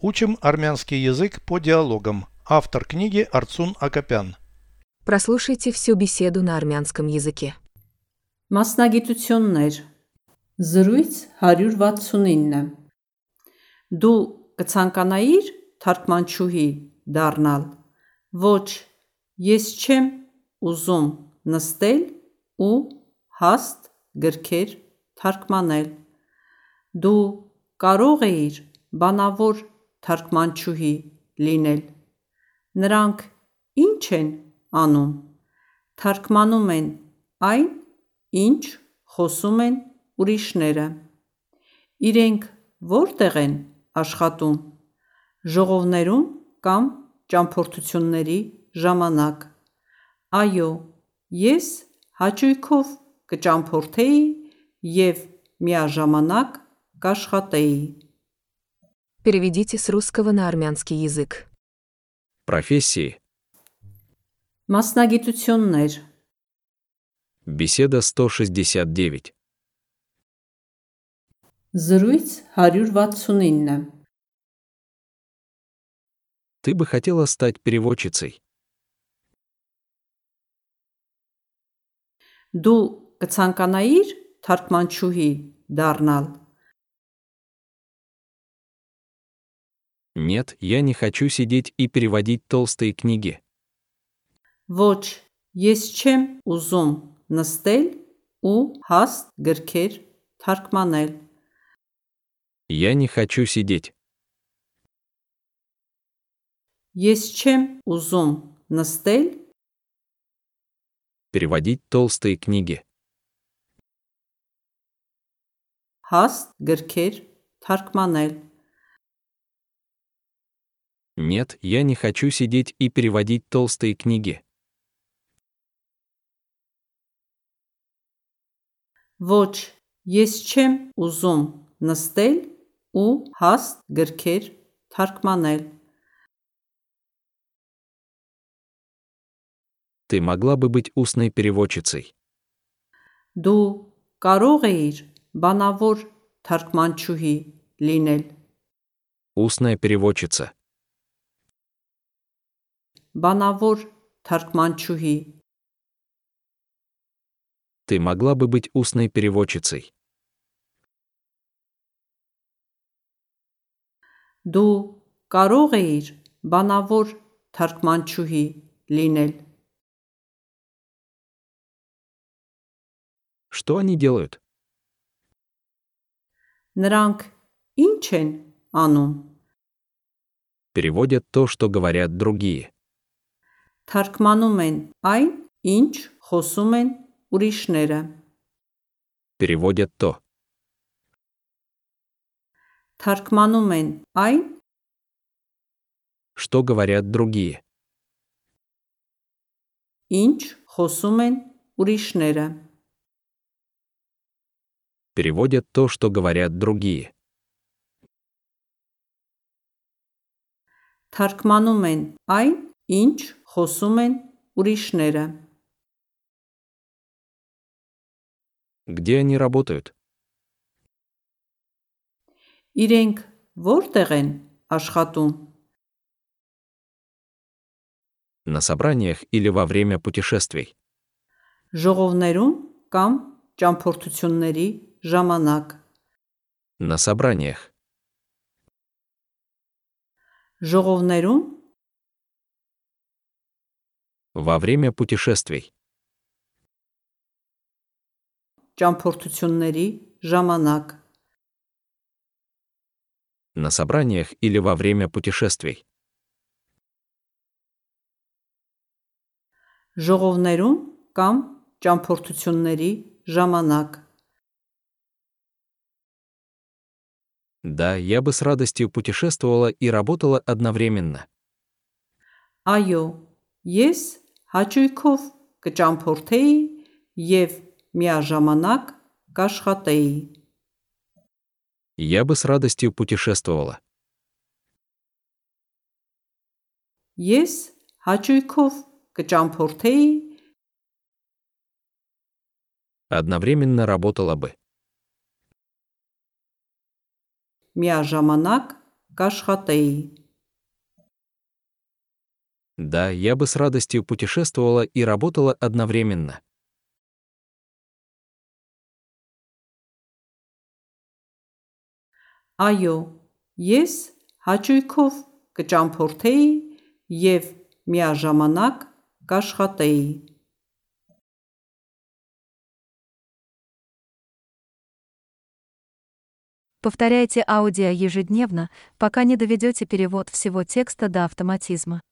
Учим армянский язык по диалогам. Автор книги Арцун Акопян. Прослушайте всю беседу на армянском языке. Մասնագիտություններ Զրույց 169 Դու կցանկանայիր թարգմանչուհի դառնալ Ոչ ես չեմ ուզում նստել ու հաստ գրքեր թարգմանել Դու կարող էիր բանավոր թարգմանչուհի լինել Նրանք ի՞նչ են անում Թարգմանում են այն, ինչ խոսում են ուրիշները Իրենք որտե՞ղ են աշխատում Ժողովներում կամ ճամփորդությունների ժամանակ Այո, ես հաճույքով կճամփորդեի և միաժամանակ կաշխատեի Переведите с русского на армянский язык. Профессии. Մասնագիտություններ Беседа 169. Զրույց 169 Ты бы хотела стать переводчицей. Դու կցանկանայիր թարգմանչուհի դառնալ Нет, я не хочу сидеть и переводить толстые книги. Ոչ, ես չեմ ուզում նստել ու հաստ գրքեր թարգմանել Я не хочу сидеть. Ես չեմ ուզում նստել Переводить толстые книги. հաստ գրքեր թարգմանել Нет, я не хочу сидеть и переводить толстые книги. Ոչ, ես չեմ ուզում նստել ու հաստ գրքեր թարգմանել Ты могла бы быть устной переводчицей. Դու կարող էիր բանավոր թարգմանչուհի լինել Устная переводчица. Բանավոր թարգմանչուհի Ты могла бы быть устной переводчицей. Դու կարող էիր բանավոր թարգմանչուհի լինել Что они делают? Նրանք ի՞նչ են անում Переводят то, что говорят другие. Թարգմանում են այն, ինչ խոսում են ուրիշները Переводят то. Թարգմանում են այն, Что говорят другие. ինչ խոսում են ուրիշները Переводят то, что говорят другие. Թարգմանում են այն, ինչ խոսում են ուրիշները Где они работают? Իրենք որտեղ են աշխատում На собраниях или во время путешествий? Ժողովներում կամ ճամփորդությունների ժամանակ На собраниях. Ժողովներում Во время путешествий. ճամփորդությունների ժամանակ На собраниях или во время путешествий. Ժողովներում կամ ճամփորդությունների ժամանակ Да, я бы с радостью путешествовала и работала одновременно. Այո, ես հաճույքով կճամփորդեի եւ միաժամանակ կաշխատեի Я бы с радостью путешествовала. Ես հաճույքով կճամփորդեի Одновременно работала бы. միաժամանակ կաշխատեի։ Да, я бы с радостью путешествовала и работала одновременно. Այո, ես հաճույքով կճամփորդեի եւ միաժամանակ կաշխատեի։ Повторяйте аудио ежедневно, пока не доведете перевод всего текста до автоматизма.